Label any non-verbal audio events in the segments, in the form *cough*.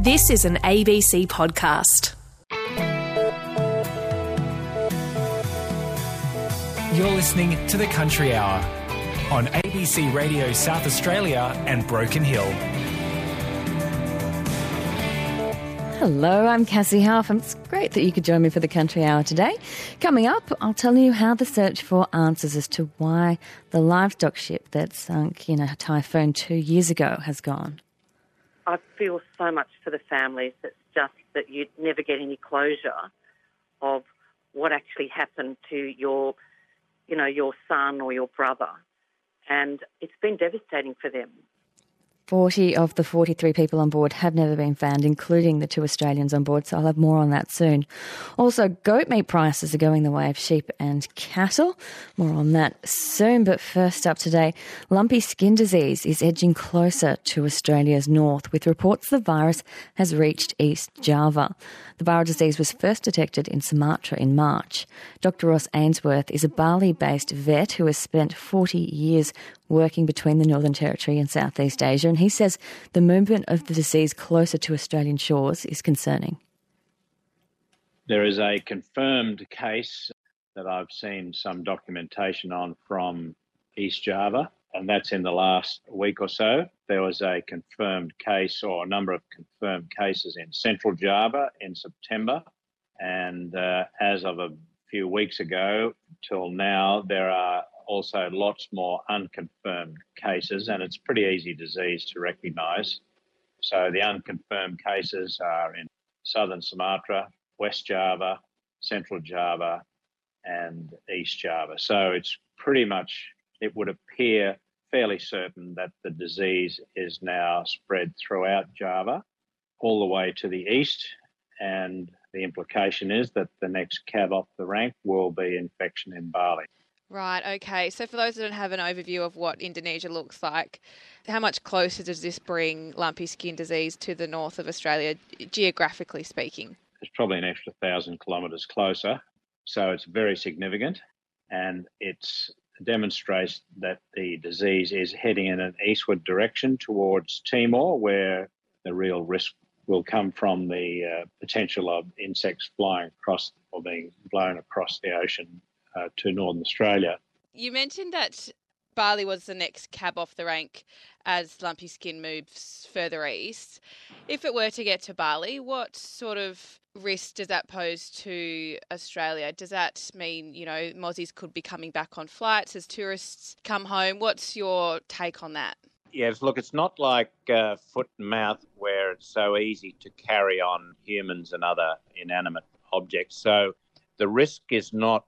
This is an ABC podcast. You're listening to the Country Hour on ABC Radio South Australia and Broken Hill. Hello, I'm Cassie Huff, and it's great that you could join me for the Country Hour today. Coming up, I'll tell you how the search for answers as to why the livestock ship that sunk in a typhoon two years ago has gone. I feel so much for the families. It's just that you never get any closure of what actually happened to your, you know, your son or your brother, and it's been devastating for them. 40 of the 43 people on board have never been found, including the two Australians on board, so I'll have more on that soon. Also, goat meat prices are going the way of sheep and cattle. More on that soon, but first up today, lumpy skin disease is edging closer to Australia's north, with reports the virus has reached East Java. The viral disease was first detected in Sumatra in March. Dr. Ross Ainsworth is a Bali based vet who has spent 40 years working between the Northern Territory and Southeast Asia, and he says the movement of the disease closer to Australian shores is concerning. There is a confirmed case that I've seen some documentation on from East Java, and that's in the last week or so. There was a confirmed case or a number of confirmed cases in Central Java in September, and uh, as of a few weeks ago till now, there are also lots more unconfirmed cases, and it's a pretty easy disease to recognise. So the unconfirmed cases are in southern Sumatra, West Java, Central Java, and East Java. So it's pretty much, it would appear fairly certain that the disease is now spread throughout Java all the way to the east. And the implication is that the next cab off the rank will be infection in Bali. Right, okay. So, for those that don't have an overview of what Indonesia looks like, how much closer does this bring lumpy skin disease to the north of Australia, geographically speaking? It's probably an extra thousand kilometres closer. So, it's very significant and it demonstrates that the disease is heading in an eastward direction towards Timor, where the real risk will come from the uh, potential of insects flying across or being blown across the ocean uh, to Northern Australia. You mentioned that Bali was the next cab off the rank as lumpy skin moves further east. If it were to get to Bali, what sort of risk does that pose to Australia? Does that mean, you know, Mozzies could be coming back on flights as tourists come home? What's your take on that? Yes, look, it's not like uh, foot and mouth where it's so easy to carry on humans and other inanimate objects. So the risk is not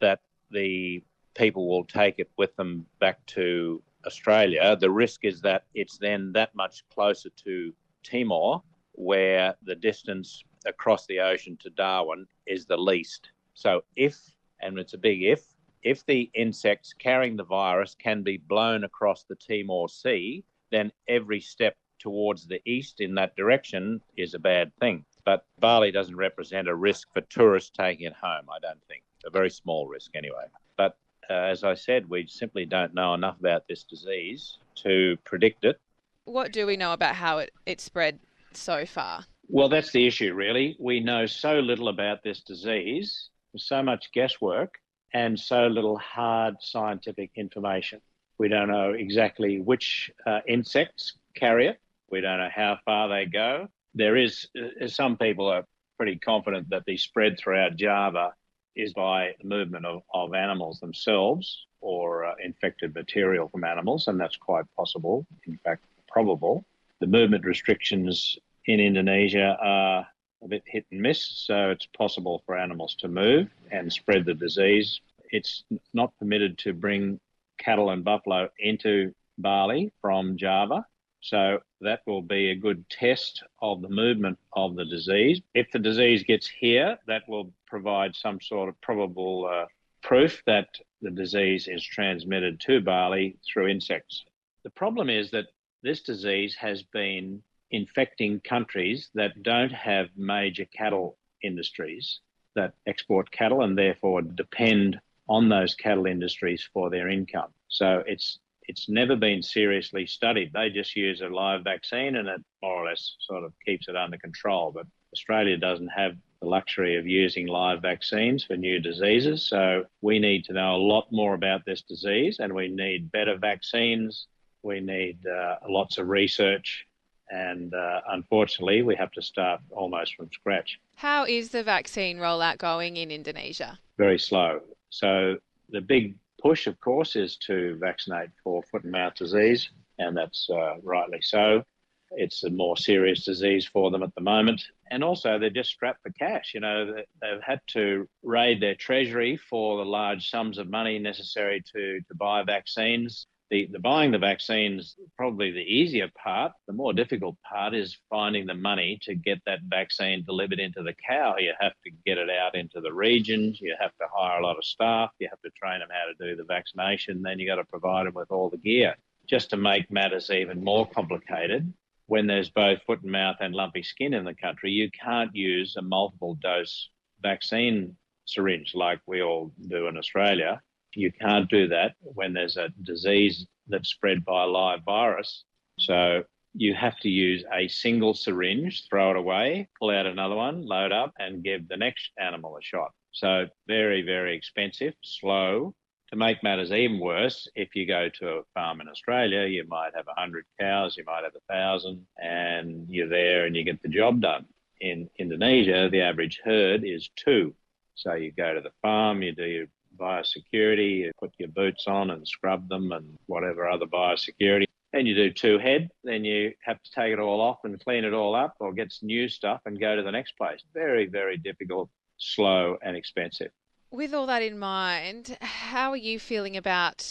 that the people will take it with them back to Australia. The risk is that it's then that much closer to Timor, where the distance across the ocean to Darwin is the least. So, if, and it's a big if, if the insects carrying the virus can be blown across the Timor Sea, then every step towards the east in that direction is a bad thing. But Bali doesn't represent a risk for tourists taking it home, I don't think. A very small risk, anyway. But uh, as I said, we simply don't know enough about this disease to predict it. What do we know about how it, it spread so far? Well, that's the issue, really. We know so little about this disease, so much guesswork, and so little hard scientific information. We don't know exactly which uh, insects carry it. We don't know how far they go. There is, uh, some people are pretty confident that the spread throughout Java is by the movement of, of animals themselves or uh, infected material from animals, and that's quite possible, in fact, probable. The movement restrictions in Indonesia are a bit hit and miss, so it's possible for animals to move and spread the disease. It's not permitted to bring cattle and buffalo into Bali from Java, so that will be a good test of the movement of the disease. If the disease gets here, that will provide some sort of probable uh, proof that the disease is transmitted to Bali through insects. The problem is that this disease has been infecting countries that don't have major cattle industries that export cattle and therefore depend on those cattle industries for their income. So it's It's never been seriously studied. They just use a live vaccine and it more or less sort of keeps it under control. But Australia doesn't have the luxury of using live vaccines for new diseases. So we need to know a lot more about this disease and we need better vaccines. We need uh, lots of research. And uh, unfortunately, we have to start almost from scratch. How is the vaccine rollout going in Indonesia? Very slow. So the big push, of course, is to vaccinate for foot and mouth disease, and that's uh, rightly so. It's a more serious disease for them at the moment. And also, they're just strapped for cash. You know, they've had to raid their treasury for the large sums of money necessary to, to buy vaccines the, the buying the vaccines probably the easier part. The more difficult part is finding the money to get that vaccine delivered into the cow. You have to get it out into the regions. You have to hire a lot of staff. You have to train them how to do the vaccination. Then you got to provide them with all the gear. Just to make matters even more complicated, when there's both foot and mouth and lumpy skin in the country, you can't use a multiple dose vaccine syringe like we all do in Australia you can't do that when there's a disease that's spread by a live virus. So you have to use a single syringe, throw it away, pull out another one, load up, and give the next animal a shot. So very, very expensive, slow. To make matters even worse, if you go to a farm in Australia, you might have 100 cows, you might have 1,000, and you're there and you get the job done. In Indonesia, the average herd is two. So you go to the farm, you do your biosecurity, you put your boots on and scrub them and whatever other biosecurity. Then you do two head, then you have to take it all off and clean it all up or get some new stuff and go to the next place. Very, very difficult, slow, and expensive. With all that in mind, how are you feeling about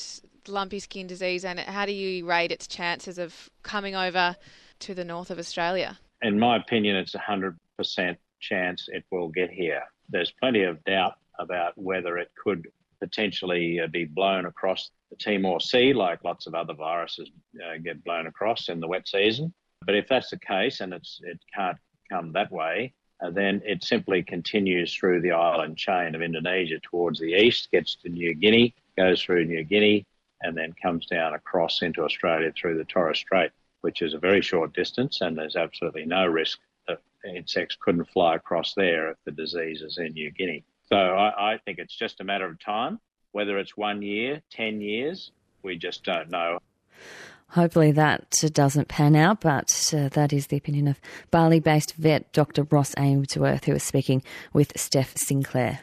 lumpy skin disease and how do you rate its chances of coming over to the north of Australia? In my opinion, it's a 100% chance it will get here. There's plenty of doubt about whether it could potentially uh, be blown across the Timor Sea, like lots of other viruses uh, get blown across in the wet season. But if that's the case and it can't come that way, uh, then it simply continues through the island chain of Indonesia towards the east, gets to New Guinea, goes through New Guinea, and then comes down across into Australia through the Torres Strait, which is a very short distance, and there's absolutely no risk that insects couldn't fly across there if the disease is in New Guinea. So I, I think it's just a matter of time. Whether it's one year, 10 years, we just don't know. Hopefully that doesn't pan out, but uh, that is the opinion of Bali based vet Dr. Ross Ainsworth, who is speaking with Steph Sinclair.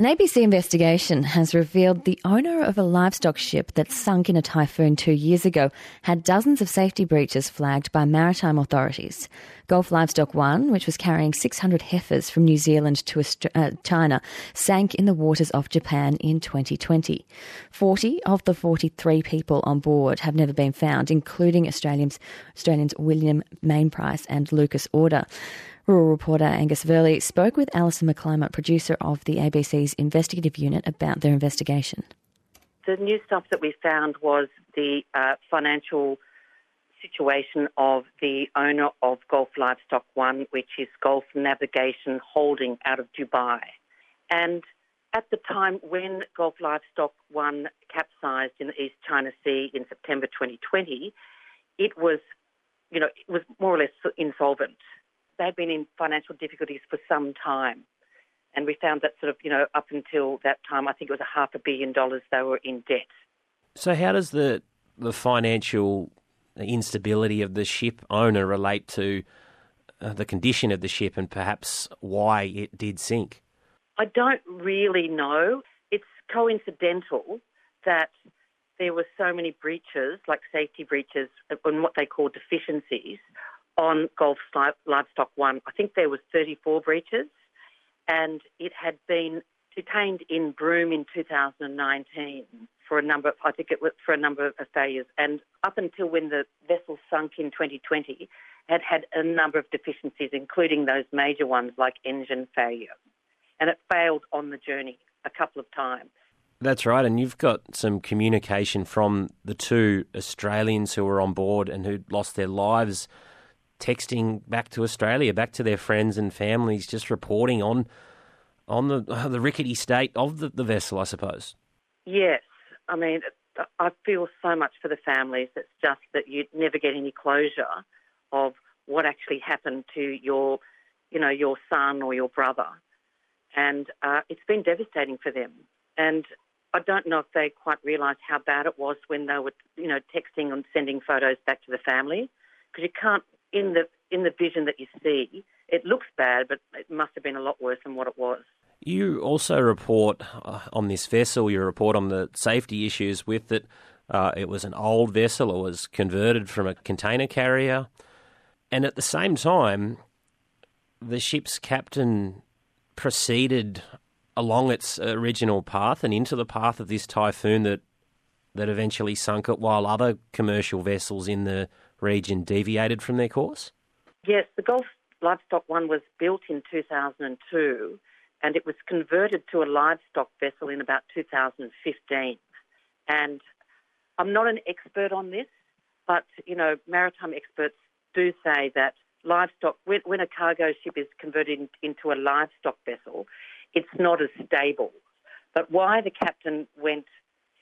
An ABC investigation has revealed the owner of a livestock ship that sunk in a typhoon two years ago had dozens of safety breaches flagged by maritime authorities. Gulf Livestock One, which was carrying 600 heifers from New Zealand to uh, China, sank in the waters off Japan in 2020. 40 of the 43 people on board have never been found, including Australians, Australians William Mainprize and Lukas Orda. Rural reporter Angus Verley spoke with Alison McClymont, producer of the ABC's investigative unit, about their investigation. The new stuff that we found was the uh, financial situation of the owner of Gulf Livestock One, which is Gulf Navigation Holding out of Dubai. And at the time when Gulf Livestock One capsized in the East China Sea in September 2020, it was, you know, it was more or less insolvent they'd been in financial difficulties for some time. And we found that sort of, you know, up until that time, I think it was a half a billion dollars they were in debt. So, how does the the financial instability of the ship owner relate to uh, the condition of the ship and perhaps why it did sink? I don't really know. It's coincidental that there were so many breaches, like safety breaches, and what they call deficiencies on Gulf Livestock One. I think there was 34 breaches, and it had been detained in Broome in 2019 for a number. Of, I think it was for a number of failures, and up until when the vessel sunk in 2020, had had a number of deficiencies, including those major ones like engine failure, and it failed on the journey a couple of times. That's right, and you've got some communication from the two Australians who were on board and who lost their lives texting back to Australia, back to their friends and families, just reporting on on the uh, *laughs* the rickety state of the, the vessel, I suppose. Yes, I mean I feel so much for the families. It's just that you never get any closure of what actually happened to your, you know, your son or your brother, and uh, it's been devastating for them. And I don't know if they quite realised how bad it was when they were, you know, texting and sending photos back to the family, because you can't in the in the vision that you see, it looks bad, but it must have been a lot worse than what it was. You also report uh, on this vessel, you report on the safety issues with it. Uh, it was an old vessel, it was converted from a container carrier. And at the same time, the ship's captain proceeded along its original path and into the path of this typhoon that that eventually sunk it, while other commercial vessels in the region deviated from their course? Yes, the Gulf Livestock One was built in 2002 and it was converted to a livestock vessel in about 2015. And I'm not an expert on this, but you know, maritime experts do say that livestock, when, when a cargo ship is converted into a livestock vessel, it's not as stable. But why the captain went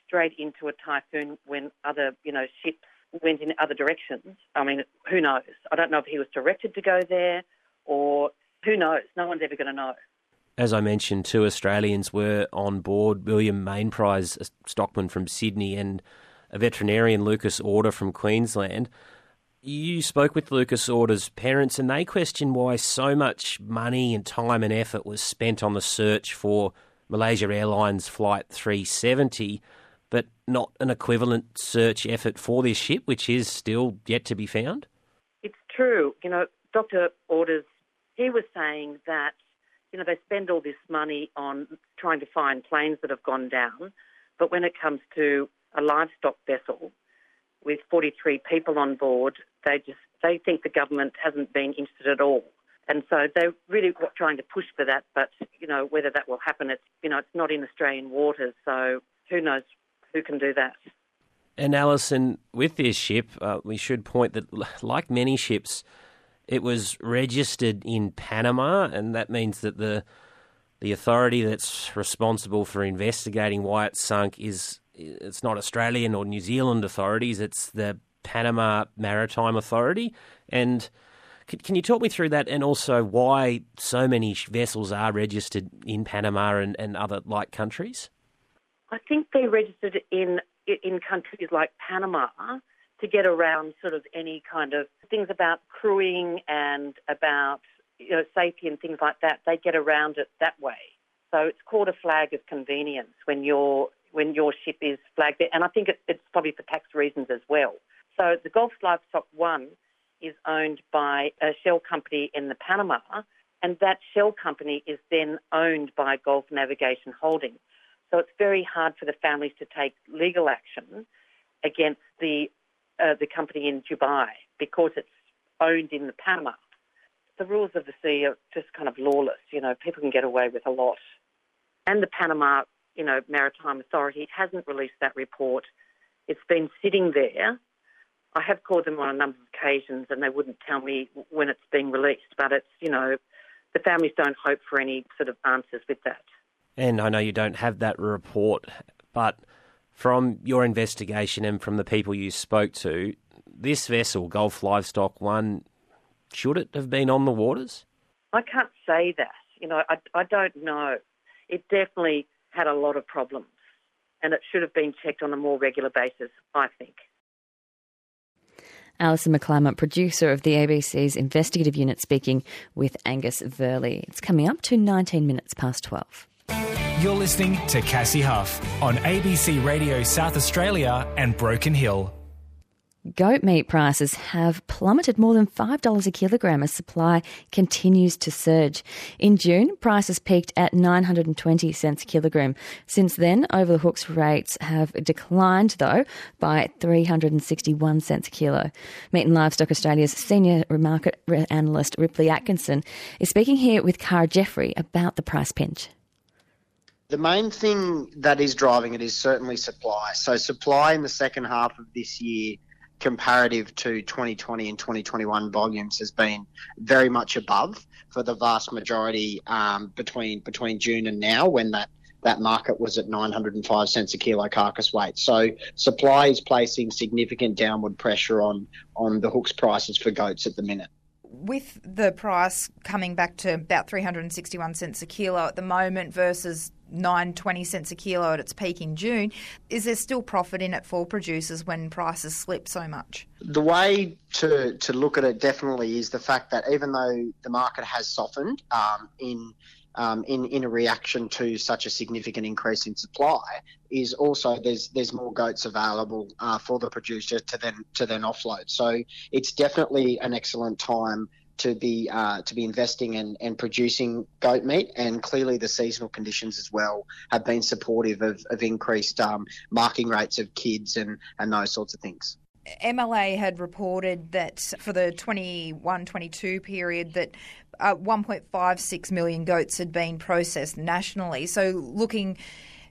straight into a typhoon when other, you know, ships went in other directions, I mean, who knows? I don't know if he was directed to go there or who knows? No one's ever going to know as I mentioned, two Australians were on board William Mainprize, a stockman from Sydney, and a veterinarian, Lukas Orda from Queensland. You spoke with Lukas Orda's parents, and they questioned why so much money and time and effort was spent on the search for Malaysia Airlines Flight 370, but not an equivalent search effort for this ship, which is still yet to be found? It's true. You know, Dr. Orders, he was saying that you know, they spend all this money on trying to find planes that have gone down, but when it comes to a livestock vessel with 43 people on board, they just they think the government hasn't been interested at all. And so they're really trying to push for that, but you know whether that will happen, it's you know it's not in Australian waters, so who knows who can do that. And Alison, with this ship, uh, we should point that, like many ships, it was registered in Panama, and that means that the the authority that's responsible for investigating why it sunk is it's not Australian or New Zealand authorities; it's the Panama Maritime Authority. And can, can you talk me through that, and also why so many vessels are registered in Panama and, and other like countries? I think they registered in in countries like Panama to get around sort of any kind of things about crewing and about you know safety and things like that. They get around it that way. So it's called a flag of convenience when your when your ship is flagged there, and I think it, it's probably for tax reasons as well. So the Gulf Livestock One is owned by a shell company in the Panama, and that shell company is then owned by Gulf Navigation Holdings. So it's very hard for the families to take legal action against the uh, the company in Dubai because it's owned in the Panama. The rules of the sea are just kind of lawless. You know, people can get away with a lot. And the Panama, you know, Maritime Authority hasn't released that report. It's been sitting there. I have called them on a number of occasions and they wouldn't tell me when it's being released, but it's, you know, the families don't hope for any sort of answers with that. And I know you don't have that report, but from your investigation and from the people you spoke to, this vessel, Gulf Livestock One, should it have been on the waters? I can't say that. You know, I, I don't know. It definitely had a lot of problems, and it should have been checked on a more regular basis, I think. Alison McClymont, producer of the ABC's investigative unit, speaking with Angus Verley. It's coming up to 19 minutes past 12. You're listening to Cassie Huff on ABC Radio South Australia and Broken Hill. Goat meat prices have plummeted more than $5 a kilogram as supply continues to surge. In June, prices peaked at 920 cents a kilogram. Since then, over the hooks rates have declined, though, by 361 cents a kilo. Meat and Livestock Australia's senior market analyst Ripley Atkinson is speaking here with Cara Jeffrey about the price pinch. The main thing that is driving it is certainly supply. So, supply in the second half of this year, comparative to 2020 and 2021 volumes, has been very much above for the vast majority um, between between June and now, when that that market was at 905 cents a kilo carcass weight. So supply is placing significant downward pressure on on the hooks prices for goats at the minute with the price coming back to about 361 cents a kilo at the moment versus 920 cents a kilo at its peak in June, is there still profit in it for producers when prices slip so much? The way to, to look at it definitely is the fact that even though the market has softened um, in um, in in a reaction to such a significant increase in supply, is also there's there's more goats available uh, for the producer to then to then offload. So it's definitely an excellent time to be uh, to be investing and, and producing goat meat, and clearly the seasonal conditions as well have been supportive of, of increased um, marking rates of kids and, and those sorts of things. MLA had reported that for the 21-22 period that uh, 1.56 million goats had been processed nationally. So looking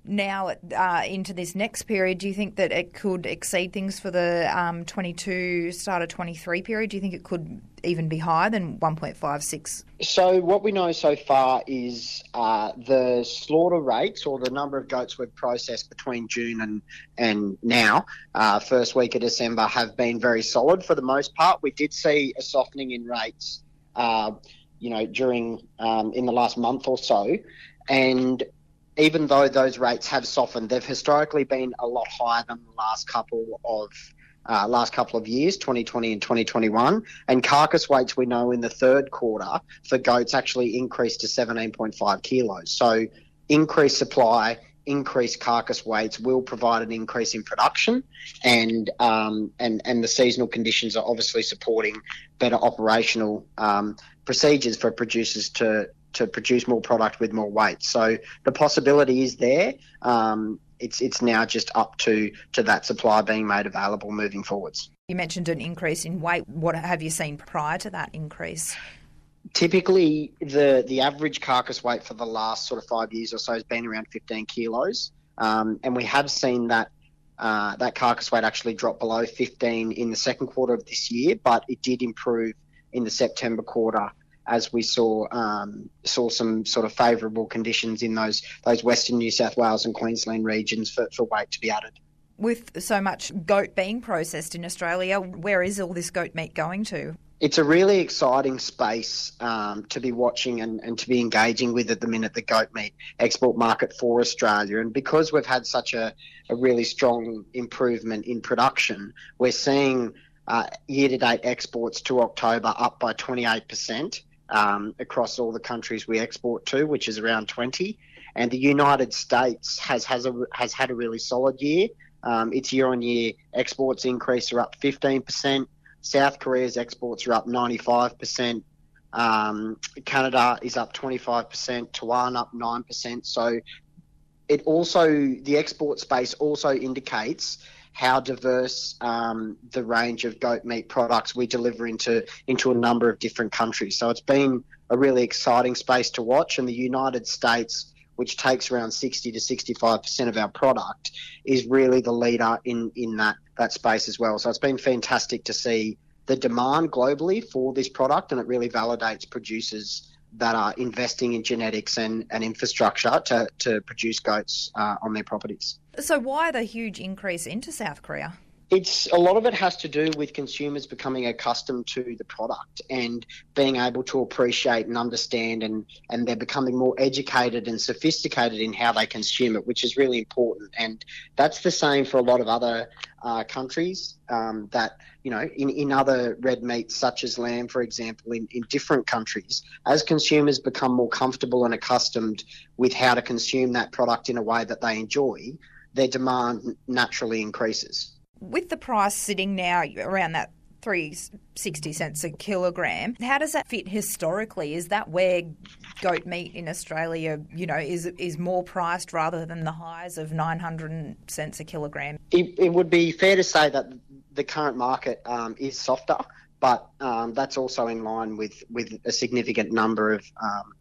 now uh, into this next period, do you think that it could exceed things for the um, 22 start of 23 period? Do you think it could even be higher than 1.56? So what we know so far is uh, the slaughter rates or the number of goats we've processed between June and and now, uh, first week of December, have been very solid for the most part. We did see a softening in rates. Uh, you know, during um, in the last month or so, and even though those rates have softened, they've historically been a lot higher than the last couple of uh, last couple of years, 2020 and 2021. And carcass weights we know in the third quarter for goats actually increased to 17.5 kilos. So increased supply, increased carcass weights will provide an increase in production, and um, and and the seasonal conditions are obviously supporting better operational um, procedures for producers to to produce more product with more weight. So the possibility is there. Um, it's it's now just up to to that supply being made available moving forwards. You mentioned an increase in weight. What have you seen prior to that increase? Typically, the the average carcass weight for the last sort of five years or so has been around 15 kilos, um, and we have seen that uh, that carcass weight actually drop below 15 in the second quarter of this year, but it did improve in the September quarter as we saw um, saw some sort of favourable conditions in those those Western New South Wales and Queensland regions for, for weight to be added. With so much goat being processed in Australia, where is all this goat meat going to? It's a really exciting space um, to be watching and, and to be engaging with at the minute, the goat meat export market for Australia. And because we've had such a, a really strong improvement in production, we're seeing uh, year to date exports to October up by 28% um, across all the countries we export to, which is around 20. And the United States has has, a, has had a really solid year. Um, its year on year exports increase are up 15%. South Korea's exports are up 95%. Um, Canada is up 25%. Taiwan up 9%. So it also, the export space also indicates how diverse um, the range of goat meat products we deliver into into a number of different countries. So it's been a really exciting space to watch, and the United States, which takes around 60 to 65 percent of our product, is really the leader in in that that space as well. So it's been fantastic to see the demand globally for this product, and it really validates producers that are investing in genetics and, and infrastructure to, to produce goats uh, on their properties. So, why the huge increase into South Korea? It's a lot of it has to do with consumers becoming accustomed to the product and being able to appreciate and understand, and, and they're becoming more educated and sophisticated in how they consume it, which is really important. And that's the same for a lot of other uh, countries um, that, you know, in, in other red meats, such as lamb, for example, in, in different countries, as consumers become more comfortable and accustomed with how to consume that product in a way that they enjoy, their demand naturally increases. With the price sitting now around that 360 cents a kilogram, how does that fit historically? Is that where goat meat in Australia, you know, is is more priced rather than the highs of 900 cents a kilogram? It, it would be fair to say that the current market um, is softer, but um, that's also in line with, with a significant number of um,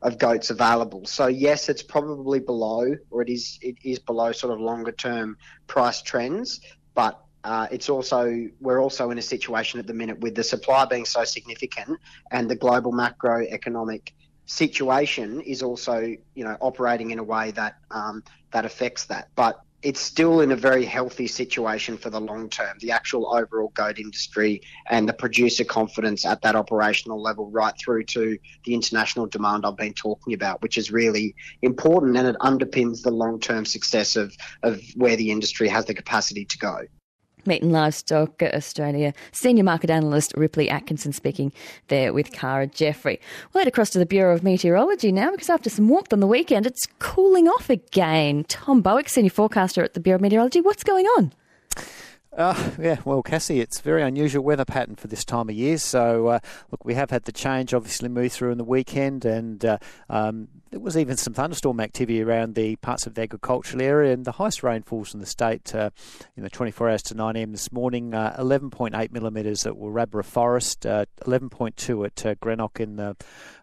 of goats available. So yes, it's probably below, or it is it is below sort of longer term price trends, but uh, it's also we're also in a situation at the minute with the supply being so significant and the global macroeconomic situation is also, you know, operating in a way that um, that affects that. But it's still in a very healthy situation for the long term. The actual overall goat industry and the producer confidence at that operational level, right through to the international demand I've been talking about, which is really important and it underpins the long term success of, of where the industry has the capacity to go. Meat and Livestock Australia senior market analyst Ripley Atkinson speaking there with Cara Jeffrey. We'll head across to the Bureau of Meteorology now because after some warmth on the weekend, it's cooling off again. Tom Bowick, senior forecaster at the Bureau of Meteorology, what's going on? Uh, yeah, well, Cassie, it's very unusual weather pattern for this time of year. So, uh, look, we have had the change obviously move through in the weekend, and uh, um, there was even some thunderstorm activity around the parts of the agricultural area, and the highest rainfalls in the state uh, in the 24 hours to 9 a.m. this morning 11.8 uh, millimetres at Wirrabara Forest, 11.2 uh, at Greenock in the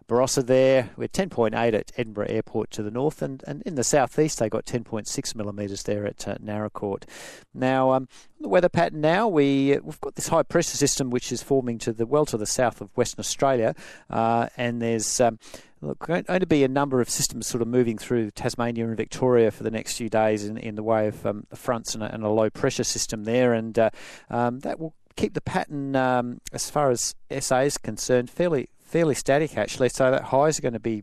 Barossa there. We're 10.8 at Edinburgh Airport to the north, and, and in the southeast they got 10.6 millimetres there at uh, Naracoorte. Now, um, the weather pattern now, we, we've got this high pressure system which is forming to the well to the south of Western Australia, uh, and there's um, look, going to be a number of systems sort of moving through Tasmania and Victoria for the next few days in, in the way of um, fronts and a, and a, low pressure system there, and uh, um, that will keep the pattern um, as far as SA is concerned fairly fairly static actually. So that highs are going to be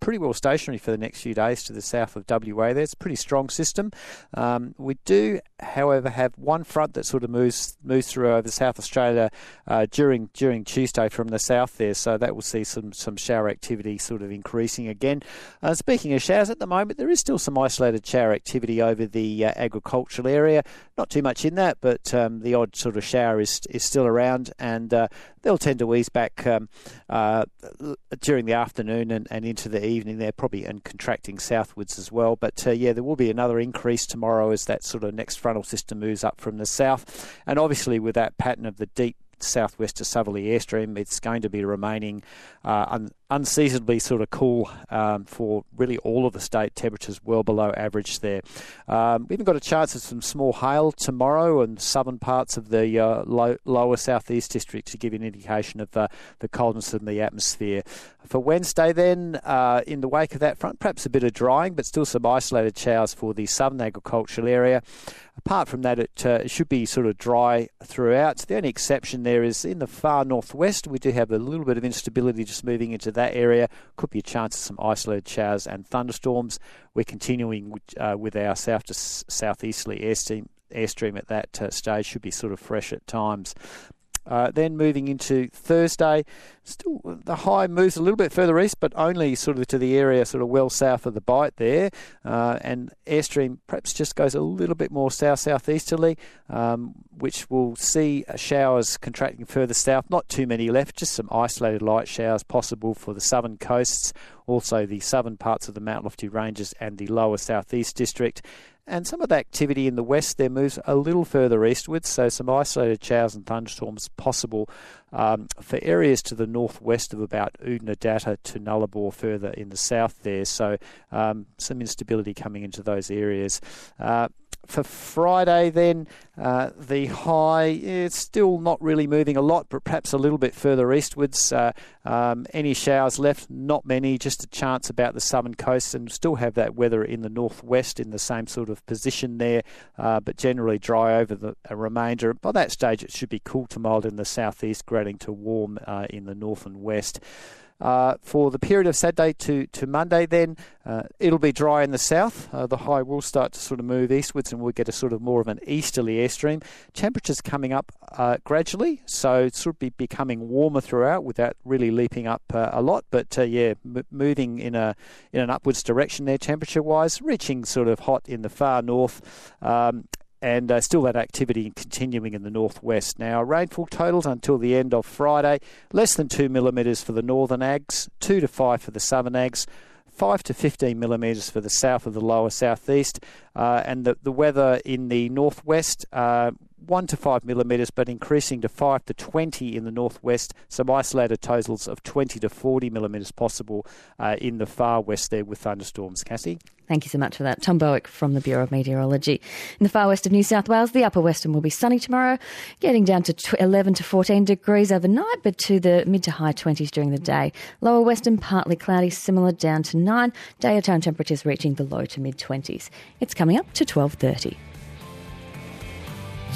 pretty well stationary for the next few days to the south of WA. There, it's a pretty strong system. Um, we do, however, have one front that sort of moves moves through over South Australia uh, during during Tuesday from the south there, so that will see some some shower activity sort of increasing again. Uh, speaking of showers, at the moment there is still some isolated shower activity over the uh, agricultural area. Not too much in that, but um, the odd sort of shower is is still around, and uh, they'll tend to ease back um, uh, during the afternoon and, and into the evening. They're probably and contracting southwards as well. But uh, yeah, there will be another increase tomorrow as that sort of next frontal system moves up from the south, and obviously with that pattern of the deep southwest to southerly airstream, it's going to be remaining uh, un- unseasonably sort of cool um, for really all of the state. Temperatures well below average there. Um, we even got a chance of some small hail tomorrow in southern parts of the uh, low, lower southeast district to give you an indication of uh, the coldness in the atmosphere. For Wednesday, then, uh, in the wake of that front, perhaps a bit of drying, but still some isolated showers for the southern agricultural area. Apart from that, it, uh, it should be sort of dry throughout. The only exception there is in the far northwest, we do have a little bit of instability just moving into that area. Could be a chance of some isolated showers and thunderstorms. We're continuing with, uh, with our south to southeasterly airstream airstream at that uh, stage should be sort of fresh at times. Uh, then moving into Thursday, still the high moves a little bit further east, but only sort of to the area sort of well south of the Bight there, uh, and airstream perhaps just goes a little bit more south southeasterly, um, which will see showers contracting further south. Not too many left, just some isolated light showers possible for the southern coasts, also the southern parts of the Mount Lofty Ranges and the lower southeast district. And some of the activity in the west there moves a little further eastwards, so some isolated showers and thunderstorms possible um, for areas to the northwest of about Oodnadatta to Nullarbor further in the south there. So um, some instability coming into those areas. Uh, for Friday, then uh, the high it's still not really moving a lot, but perhaps a little bit further eastwards. Uh, um, any showers left? Not many. Just a chance about the southern coast, and still have that weather in the northwest in the same sort of position there, uh, but generally dry over the remainder. By that stage, it should be cool to mild in the southeast, grading to warm uh, in the north and west. Uh, for the period of Saturday to, to Monday, then uh, it'll be dry in the south. Uh, the high will start to sort of move eastwards, and we'll get a sort of more of an easterly airstream. Temperatures coming up uh, gradually, so it should be becoming warmer throughout without really leaping up uh, a lot. But uh, yeah, m- moving in a in an upwards direction there, temperature wise, reaching sort of hot in the far north. Um, and uh, still that activity continuing in the northwest. Now, rainfall totals until the end of Friday less than 2 millimetres for the northern ags, 2 to 5 for the southern ags. 5 to 15 millimetres for the south of the lower southeast, uh, and the, the weather in the northwest uh, 1 to 5 millimetres, but increasing to 5 to 20 in the northwest. Some isolated totals of 20 to 40 millimetres possible uh, in the far west there with thunderstorms. Cassie? Thank you so much for that. Tom Bowick from the Bureau of Meteorology. In the far west of New South Wales, the upper western will be sunny tomorrow, getting down to 11 to 14 degrees overnight, but to the mid to high 20s during the day. Lower western, partly cloudy, similar down to 9. Daytime temperatures reaching the low to mid 20s. It's coming up to 12.30.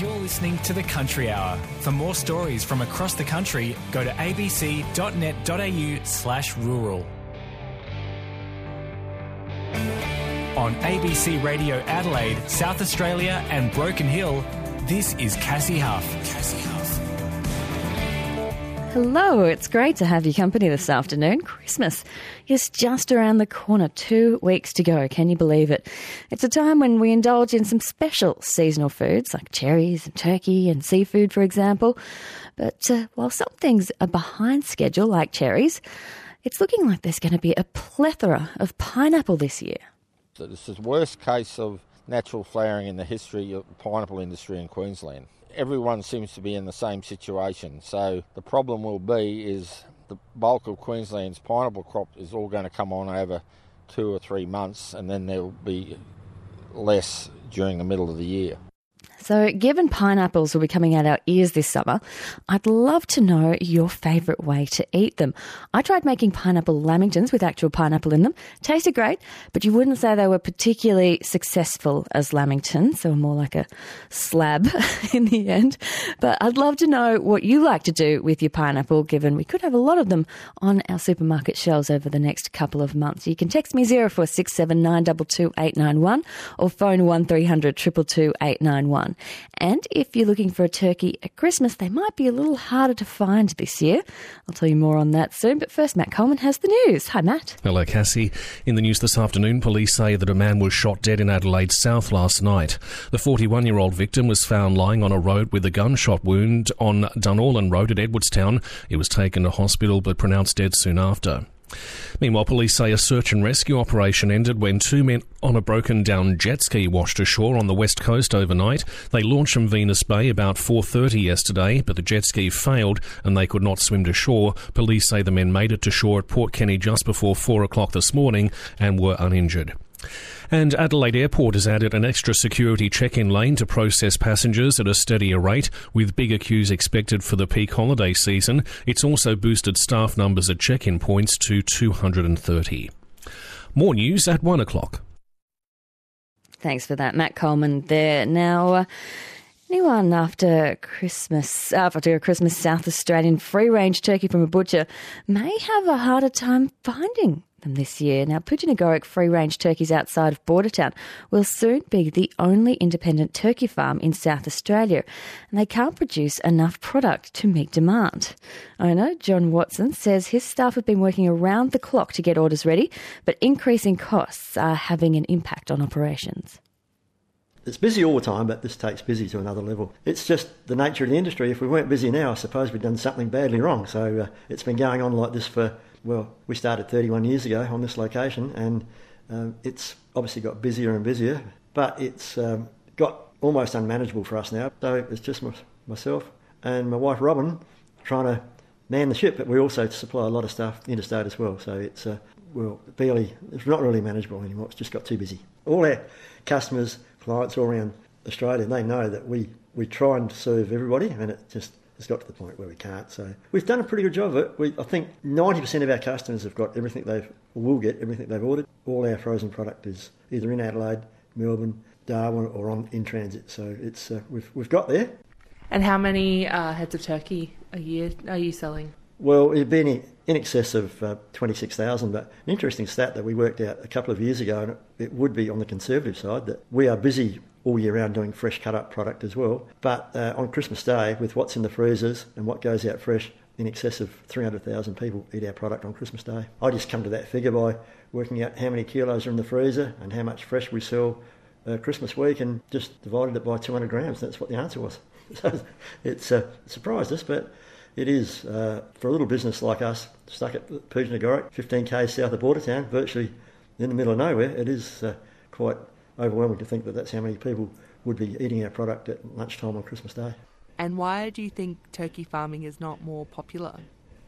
You're listening to the Country Hour. For more stories from across the country, go to abc.net.au slash rural. On ABC Radio Adelaide, South Australia and Broken Hill, this is Cassie Huff. Cassie Huff. Hello, it's great to have your company this afternoon. Christmas is just around the corner, two weeks to go. Can you believe it? It's a time when we indulge in some special seasonal foods like cherries and turkey and seafood, for example. But uh, while some things are behind schedule, like cherries, it's looking like there's going to be a plethora of pineapple this year. So this is the worst case of natural flowering in the history of the pineapple industry in Queensland everyone seems to be in the same situation. So the problem will be is the bulk of Queensland's pineapple crop is all going to come on over two or three months, and then there'll be less during the middle of the year. So, given pineapples will be coming out our ears this summer, I'd love to know your favourite way to eat them. I tried making pineapple lamingtons with actual pineapple in them. Tasted great, but you wouldn't say they were particularly successful as lamingtons. Were more like a slab *laughs* in the end. But I'd love to know what you like to do with your pineapple, given we could have a lot of them on our supermarket shelves over the next couple of months. You can text me 0467 922 891 or phone 1300 222 891. And if you're looking for a turkey at Christmas, they might be a little harder to find this year. I'll tell you more on that soon. But first, Matt Coleman has the news. Hi, Matt. Hello, Cassie. In the news this afternoon, police say that a man was shot dead in Adelaide South last night. The 41 year old victim was found lying on a road with a gunshot wound on Dunorlan Road at Edwardstown. He was taken to hospital but pronounced dead soon after. Meanwhile, police say a search and rescue operation ended when two men on a broken down jet ski washed ashore on the west coast overnight. They launched from Venus Bay about 4:30 yesterday, but the jet ski failed and they could not swim to shore. Police say the men made it to shore at Port Kenny just before 4 o'clock this morning and were uninjured. And Adelaide Airport has added an extra security check in lane to process passengers at a steadier rate, with bigger queues expected for the peak holiday season. It's also boosted staff numbers at check in points to 230. More news at 1 o'clock. Thanks for that, Matt Coleman there. Now, uh, anyone after Christmas, after a Christmas South Australian free range turkey from a butcher may have a harder time finding them this year. Now, Pooginagoric free range turkeys outside of Bordertown will soon be the only independent turkey farm in South Australia, and they can't produce enough product to meet demand. Owner John Watson says his staff have been working around the clock to get orders ready, but increasing costs are having an impact on operations. It's busy all the time, but this takes busy to another level. It's just the nature of the industry. If we weren't busy now, I suppose we'd done something badly wrong. So uh, it's been going on like this for well, we started 31 years ago on this location, and um, it's obviously got busier and busier, but it's um, got almost unmanageable for us now. So it's just myself and my wife Robin trying to man the ship, but we also supply a lot of stuff interstate as well. So it's uh, well, barely, it's not really manageable anymore. It's just got too busy. All our customers, clients all around Australia, they know that we, we try and serve everybody, and it just it's got to the point where we can't. So we've done a pretty good job of it. We, I think 90% of our customers have got everything they've, will get everything they've ordered. All our frozen product is either in Adelaide, Melbourne, Darwin, or on in transit. So it's uh, we've we've got there. And how many uh, heads of turkey a year are you selling? Well, it'd be in, in excess of uh, 26,000, but an interesting stat that we worked out a couple of years ago, and it would be on the conservative side, that we are busy all year round doing fresh cut up product as well. But uh, on Christmas Day, with what's in the freezers and what goes out fresh, in excess of 300,000 people eat our product on Christmas Day. I just come to that figure by working out how many kilos are in the freezer and how much fresh we sell uh, Christmas week and just divided it by 200 grams. That's what the answer was. *laughs* So it's uh, surprised us, but it is uh, for a little business like us, stuck at Pooginagoric, 15 k's south of Bordertown, virtually in the middle of nowhere. It is uh, quite overwhelming to think that that's how many people would be eating our product at lunchtime on Christmas Day. And why do you think turkey farming is not more popular?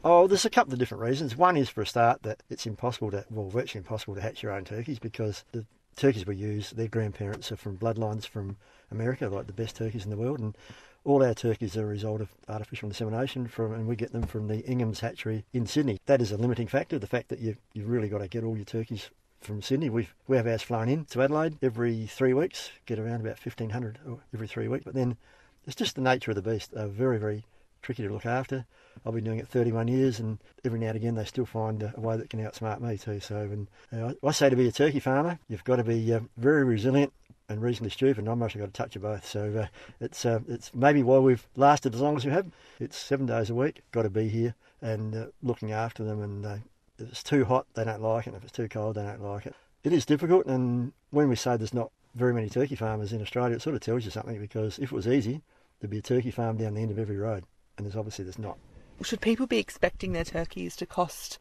Oh, there's a couple of different reasons. One is for a start that it's impossible to, well, virtually impossible to hatch your own turkeys because the turkeys we use, their grandparents are from bloodlines from America, like the best turkeys in the world, and all our turkeys are a result of artificial insemination from, and we get them from the Ingham's hatchery in Sydney. That is a limiting factor. The fact that you you've really got to get all your turkeys from Sydney. we we have ours flown in to Adelaide every three weeks, get around about 1,500 every three weeks. But then it's just the nature of the beast. They're very, very tricky to look after. I've been doing it 31 years, and every now and again they still find a, way that can outsmart me too. So, and uh, I say to be a turkey farmer, you've got to be uh, very resilient and reasonably stupid. And I've actually got a touch of both. So uh, it's uh, it's maybe why we've lasted as long as we have. It's seven days a week, got to be here and uh, looking after them. And uh, if it's too hot, they don't like it. And if it's too cold, they don't like it. It is difficult. And when we say there's not very many turkey farmers in Australia, it sort of tells you something because if it was easy, there'd be a turkey farm down the end of every road. And there's obviously there's not. Should people be expecting their turkeys to cost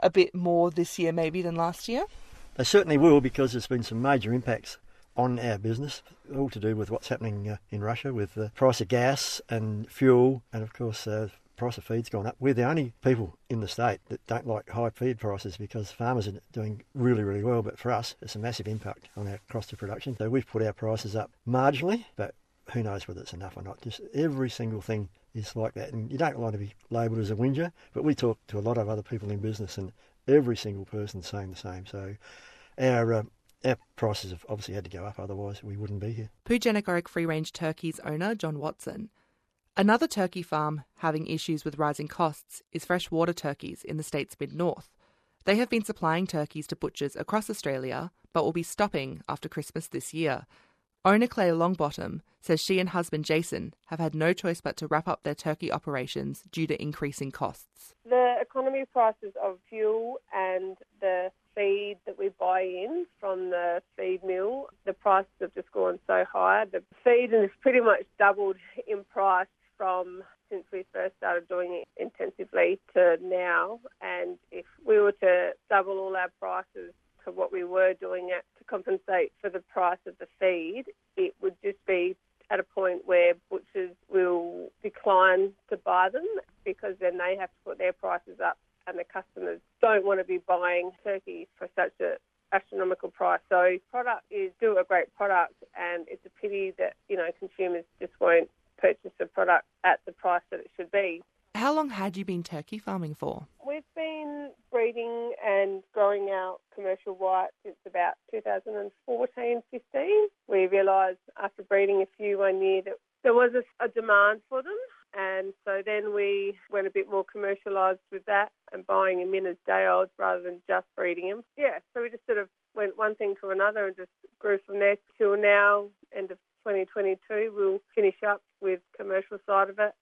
a bit more this year, maybe, than last year? They certainly will because there's been some major impacts on our business, all to do with what's happening uh, in Russia with the price of gas and fuel, and of course, uh, price of feed's gone up. We're the only people in the state that don't like high feed prices because farmers are doing really, really well. But for us, it's a massive impact on our cost of production. So we've put our prices up marginally, but who knows whether it's enough or not. Just every single thing is like that. And you don't want to be labelled as a whinger, but we talk to a lot of other people in business, and every single person's saying the same. So our uh, our prices have obviously had to go up, otherwise we wouldn't be here. Pooginagoric Free Range Turkeys owner John Watson. Another turkey farm having issues with rising costs is freshwater turkeys in the state's mid north. They have been supplying turkeys to butchers across Australia, but will be stopping after Christmas this year. Owner Claire Longbottom says she and husband Jason have had no choice but to wrap up their turkey operations due to increasing costs. The economy prices of fuel and the feed that we buy in from the feed mill, the prices have just gone so high. The feed has pretty much doubled in price from since we first started doing it intensively to now. And if we were to double all our prices to what we were doing it to compensate for the price of the feed, it would just be at a point where butchers will decline to buy them because then they have to put their prices up and the customers don't want to be buying turkey for such a astronomical price. So product is still a great product and it's a pity that, you know, consumers just won't purchase the product at the price that it should be. How long had you been turkey farming for? We've been breeding and growing out commercial white since about 2014 15. We realised after breeding a few one year that there was a, a demand for them and so then we went a bit more commercialised with that and buying them in as day olds rather than just breeding them. Yeah, so we just sort of went one thing to another and just grew from there till now, end of 2022. We'll finish up with commercial side of it.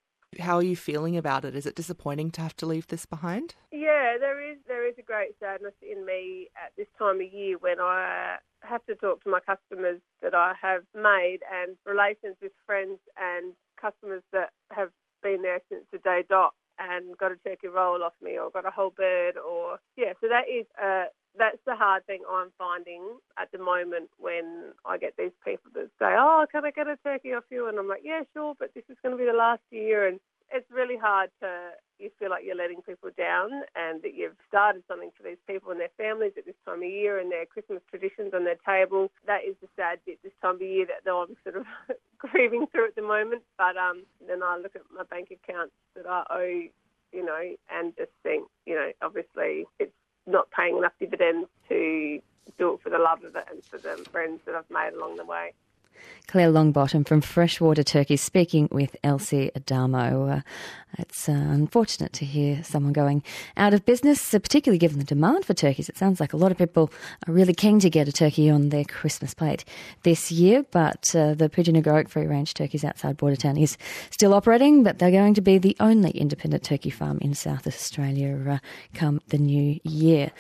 How are you feeling about it? Is it disappointing to have to leave this behind? Yeah, there is there is a great sadness in me at this time of year when I have to talk to my customers that I have made and relations with friends and customers that have been there since the day dot and got a turkey roll off me or got a whole bird or yeah so that is uh that's the hard thing I'm finding at the moment when I get these people that say, "Oh, can I get a turkey off you?" And I'm like, "Yeah, sure, but this is going to be the last year." And it's really hard to you feel like you're letting people down and that you've started something for these people and their families at this time of year and their Christmas traditions on their table. That is the sad bit this time of year that though I'm sort of *laughs* grieving through at the moment. But um, then I look at my bank accounts that I owe, you know, and just think, you know, obviously it's not paying enough dividends to do it for the love of it and for the friends that I've made along the way. Claire Longbottom from Freshwater Turkey speaking with Elsie Adamo. Uh, it's uh, unfortunate to hear someone going out of business, uh, particularly given the demand for turkeys. It sounds like a lot of people are really keen to get a turkey on their Christmas plate this year, but uh, the Pooginagoric Free Range Turkeys outside Bordertown is still operating, but they're going to be the only independent turkey farm in South Australia uh, come the new year.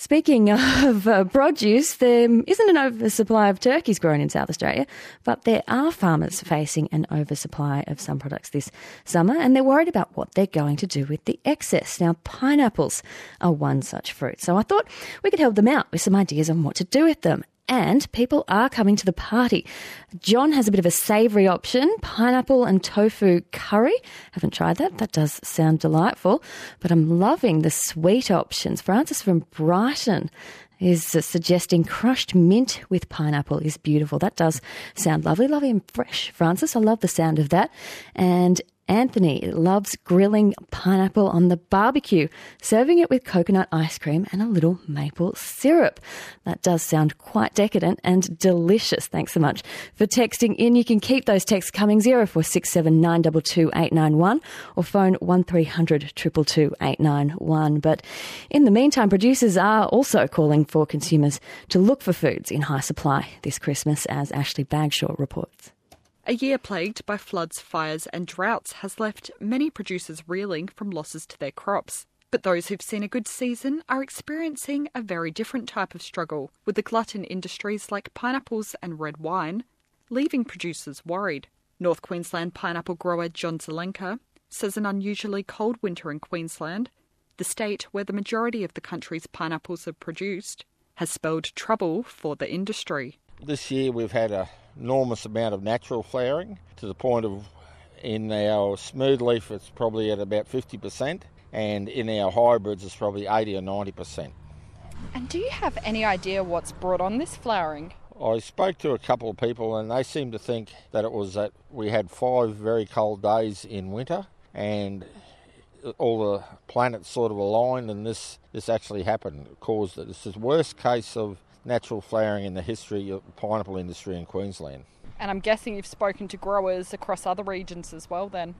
Speaking *laughs* of uh, produce, there isn't an oversupply of turkeys grown in South Australia, but there are farmers facing an oversupply of some products this summer, and they're worried about what they're going to do with the excess. Now, pineapples are one such fruit, so I thought we could help them out with some ideas on what to do with them. And people are coming to the party. John has a bit of a savoury option pineapple and tofu curry. Haven't tried that. That does sound delightful, but I'm loving the sweet options. Francis from Brighton is suggesting crushed mint with pineapple is beautiful. That does sound lovely, lovely and fresh, Francis. I love the sound of that. And Anthony loves grilling pineapple on the barbecue, serving it with coconut ice cream and a little maple syrup. That does sound quite decadent and delicious. Thanks so much for texting in. You can keep those texts coming 0467 or phone 1300 222 891. But in the meantime, producers are also calling for consumers to look for foods in high supply this Christmas, as Ashley Bagshaw reports. A year plagued by floods, fires, and droughts has left many producers reeling from losses to their crops. But those who've seen a good season are experiencing a very different type of struggle, with the glut in industries like pineapples and red wine leaving producers worried. North Queensland pineapple grower John Zelenka says an unusually cold winter in Queensland, the state where the majority of the country's pineapples are produced, has spelled trouble for the industry. This year we've had a enormous amount of natural flowering to the point of in our smooth leaf it's probably at about 50% and in our hybrids it's probably 80 or 90%. And do you have any idea what's brought on this flowering? I spoke to a couple of people and they seem to think that it was that we had five very cold days in winter and all the planets sort of aligned and this, this actually happened. It caused it. It's the worst case of natural flowering in the history of the pineapple industry in Queensland. And I'm guessing you've spoken to growers across other regions as well then.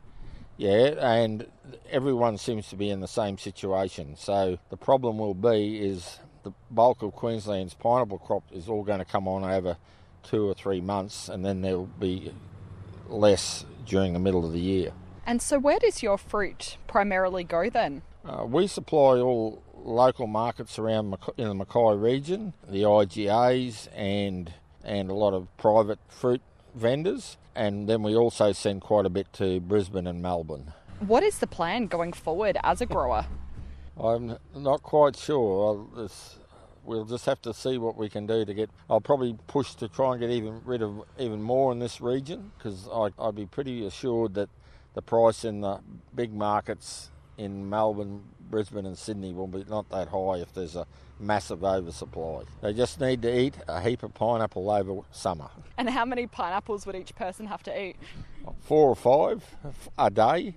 Yeah, and everyone seems to be in the same situation. So the problem will be is the bulk of Queensland's pineapple crop is all going to come on over two or three months, and then there'll be less during the middle of the year. And so, where does your fruit primarily go then? Uh, we supply all local markets around in the Mackay region, the IGAs and and a lot of private fruit vendors, and then we also send quite a bit to Brisbane and Melbourne. What is the plan going forward as a grower? I'm not quite sure. we'll just have to see what we can do to get. I'll probably push to try and get even rid of even more in this region because I'd be pretty assured that the price in the big markets in Melbourne, Brisbane, and Sydney will be not that high if there's a massive oversupply. They just need to eat a heap of pineapple over summer. And how many pineapples would each person have to eat? Four or five a day.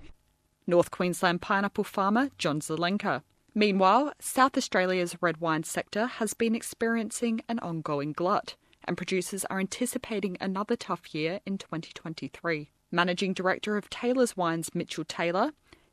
North Queensland pineapple farmer John Zelenka. Meanwhile, South Australia's red wine sector has been experiencing an ongoing glut, and producers are anticipating another tough year in 2023. Managing Director of Taylor's Wines, Mitchell Taylor,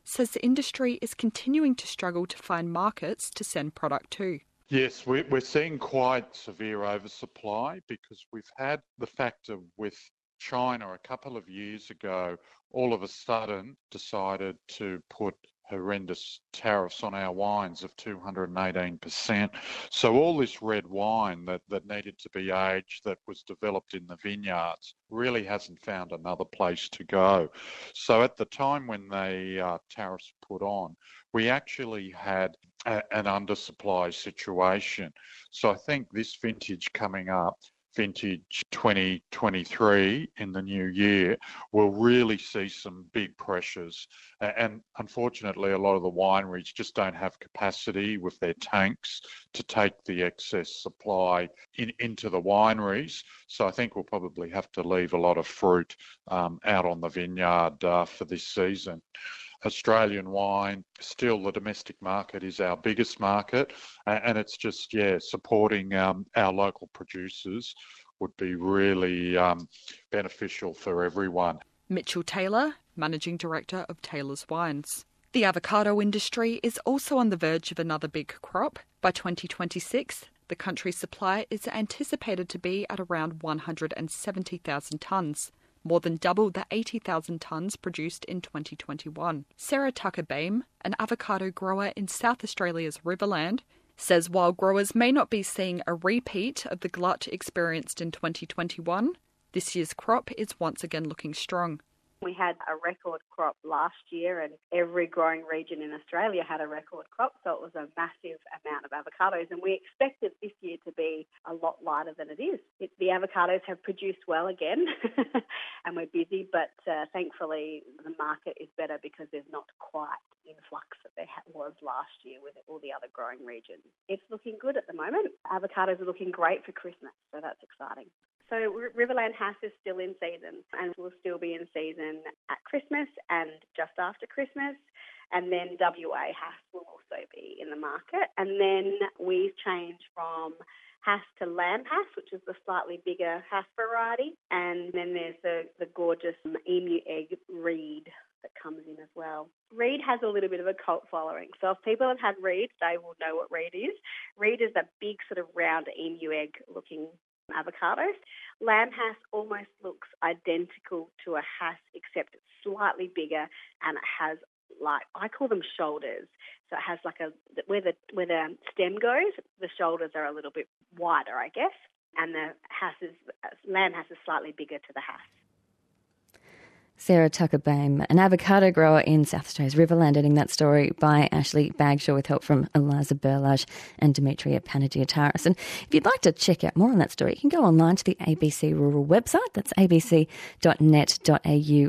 says the industry is continuing to struggle to find markets to send product to. Yes, we're seeing quite severe oversupply because we've had the factor with China a couple of years ago, all of a sudden decided to put horrendous tariffs on our wines of 218%. So all this red wine that, that needed to be aged, that was developed in the vineyards, really hasn't found another place to go. So at the time when the uh, tariffs put on, we actually had a, an undersupply situation. So I think this vintage coming up vintage 2023 in the new year will really see some big pressures. And unfortunately, a lot of the wineries just don't have capacity with their tanks to take the excess supply in, into the wineries. So I think we'll probably have to leave a lot of fruit um, out on the vineyard uh, for this season. Australian wine, still the domestic market is our biggest market, and it's just yeah supporting um, our local producers would be really um, beneficial for everyone. Mitchell Taylor, Managing Director of Taylor's Wines. The avocado industry is also on the verge of another big crop. By 2026, the country's supply is anticipated to be at around 170,000 tonnes, more than double the 80,000 tonnes produced in 2021. Sarah Tucker an avocado grower in South Australia's Riverland, says while growers may not be seeing a repeat of the glut experienced in 2021, this year's crop is once again looking strong. We had a record crop last year, and every growing region in Australia had a record crop, so it was a massive amount of avocados. And we expected this year to be a lot lighter than it is. It, the avocados have produced well again, *laughs* and we're busy, but uh, thankfully the market is better because there's not quite influx that there was last year with all the other growing regions. It's looking good at the moment. Avocados are looking great for Christmas, so that's exciting. So Riverland Hass is still in season and will still be in season at Christmas and just after Christmas. And then WA Hass will also be in the market. And then we've changed from Hass to Lamb Hass, which is the slightly bigger Hass variety. And then there's the, the gorgeous emu egg reed that comes in as well. Reed has a little bit of a cult following. So if people have had Reed, they will know what Reed is. Reed is a big sort of round emu egg looking avocados. Lamb Hass almost looks identical to a Hass, except it's slightly bigger and it has like I call them shoulders. So it has like a where the where the stem goes, the shoulders are a little bit wider, I guess, and the Hass is lamb Hass is slightly bigger to the Hass. Sarah Tucker Bame, an avocado grower in South Australia's Riverland, editing that story by Ashley Bagshaw with help from Eliza Berlage and Demetria Panagiotaris. And if you'd like to check out more on that story, you can go online to the ABC Rural website. That's abc.net.au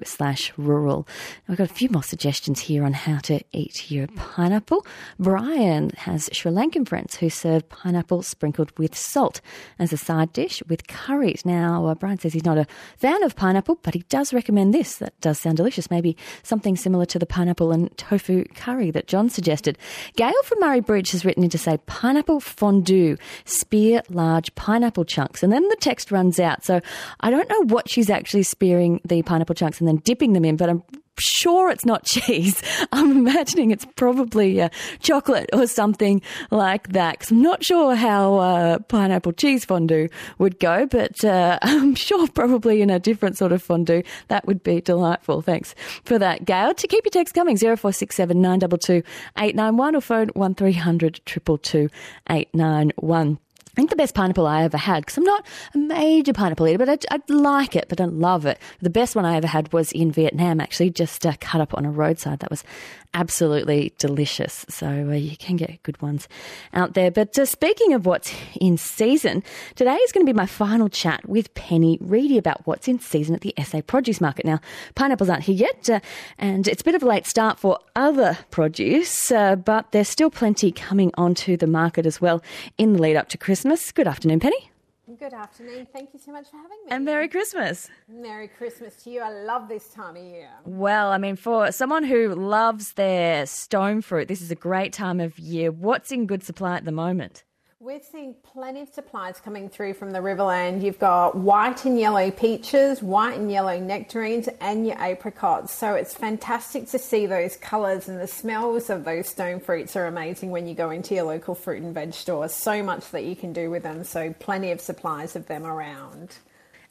slash rural. I've got a few more suggestions here on how to eat your pineapple. Brian has Sri Lankan friends who serve pineapple sprinkled with salt as a side dish with curries. Now, uh, Brian says he's not a fan of pineapple, but he does recommend this that does sound delicious. Maybe something similar to the pineapple and tofu curry that John suggested. Gail from Murray Bridge has written in to say pineapple fondue, spear large pineapple chunks. And then the text runs out. So I don't know what she's actually spearing the pineapple chunks and then dipping them in, but I'm sure it's not cheese. *laughs* I'm imagining it's probably uh, chocolate or something like that. Cause I'm not sure how uh, pineapple cheese fondue would go, but uh, *laughs* I'm sure probably in a different sort of fondue that would be delightful. Thanks for that, Gail. To keep your text coming, 0467 922 891 or phone 1300 222 891. I think the best pineapple I ever had, because I'm not a major pineapple eater, but I, I, like it, but I don't love it. The best one I ever had was in Vietnam, actually, just uh, cut up on a roadside. That was absolutely delicious. So uh, you can get good ones out there. But uh, speaking of what's in season, today is going to be my final chat with Penny Reedy about what's in season at the SA produce market. Now, pineapples aren't here yet, uh, and it's a bit of a late start for other produce, uh, but there's still plenty coming onto the market as well in the lead up to Christmas. Good afternoon, Penny. Good afternoon. Thank you so much for having me. And Merry Christmas. Merry Christmas to you. I love this time of year. Well, I mean, for someone who loves their stone fruit, this is a great time of year. What's in good supply at the moment? We've seen plenty of supplies coming through from the Riverland. You've got white and yellow peaches, white and yellow nectarines, and your apricots. So it's fantastic to see those colours and the smells of those stone fruits are amazing when you go into your local fruit and veg store. So much that you can do with them. So plenty of supplies of them around.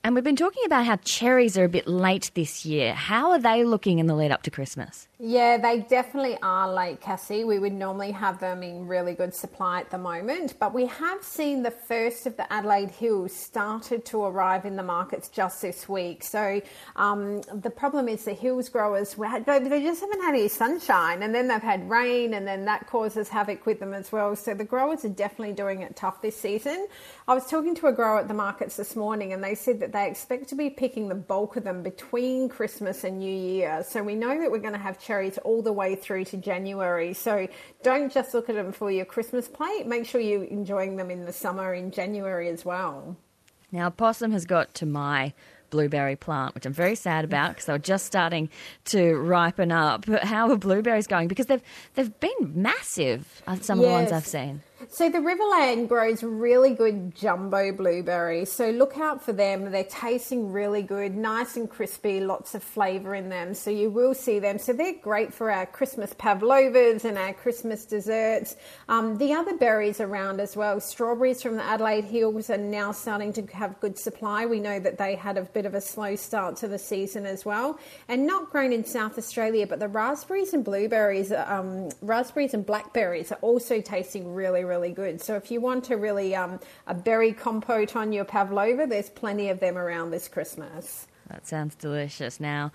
And we've been talking about how cherries are a bit late this year. How are they looking in the lead up to Christmas? Yeah, they definitely are late, Cassie. We would normally have them in really good supply at the moment, but we have seen the first of the Adelaide Hills started to arrive in the markets just this week. So um, the problem is the Hills growers, they just haven't had any sunshine, and then they've had rain, and then that causes havoc with them as well. So the growers are definitely doing it tough this season. I was talking to a grower at the markets this morning, and they said that they expect to be picking the bulk of them between Christmas and New Year. So we know that we're going to have cherries all the way through to January. So don't just look at them for your Christmas plate. Make sure you're enjoying them in the summer in January as well. Now, Possum has got to my blueberry plant, which I'm very sad about because they were just starting to ripen up. How are blueberries going? Because they've they've been massive. Uh, some of the ones I've seen. So the Riverland grows really good jumbo blueberries. So look out for them. They're tasting really good, nice and crispy, lots of flavour in them. So you will see them. So they're great for our Christmas pavlovas and our Christmas desserts. Um, the other berries around as well, strawberries from the Adelaide Hills are now starting to have good supply. We know that they had a bit of a slow start to the season as well. And not grown in South Australia, but the raspberries and blueberries, um, raspberries and blackberries are also tasting really, really good. So if you want to really um, a berry compote on your pavlova, there's plenty of them around this Christmas. That sounds delicious. Now,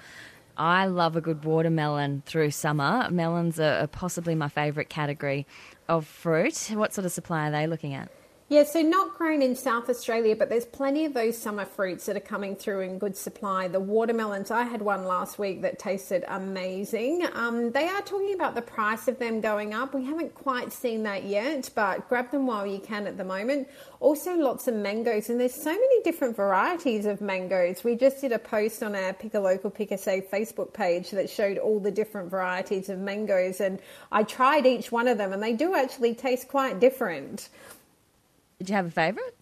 I love a good watermelon through summer. Melons are possibly my favourite category of fruit. What sort of supply are they looking at? Yeah, so not grown in South Australia, but there's plenty of those summer fruits that are coming through in good supply. The watermelons, I had one last week that tasted amazing. Um, they are talking about the price of them going up. We haven't quite seen that yet, but grab them while you can at the moment. Also, lots of mangoes, and there's so many different varieties of mangoes. We just did a post on our Pick a Local, Pick a Save Facebook page that showed all the different varieties of mangoes, and I tried each one of them, and they do actually taste quite different. Did you have a favourite?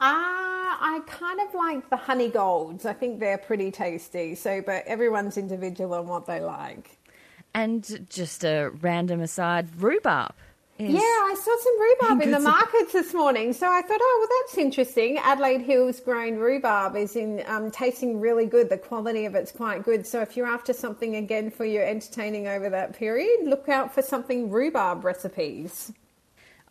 Ah, uh, I kind of like the honey golds. I think they're pretty tasty. So, but everyone's individual on what they like. And just a random aside, rhubarb. Yeah, I saw some rhubarb in the markets this morning, so I thought, oh, well, that's interesting. Adelaide Hills grown rhubarb is in um, tasting really good. The quality of it's quite good. So if you're after something again for your entertaining over that period, look out for something rhubarb recipes.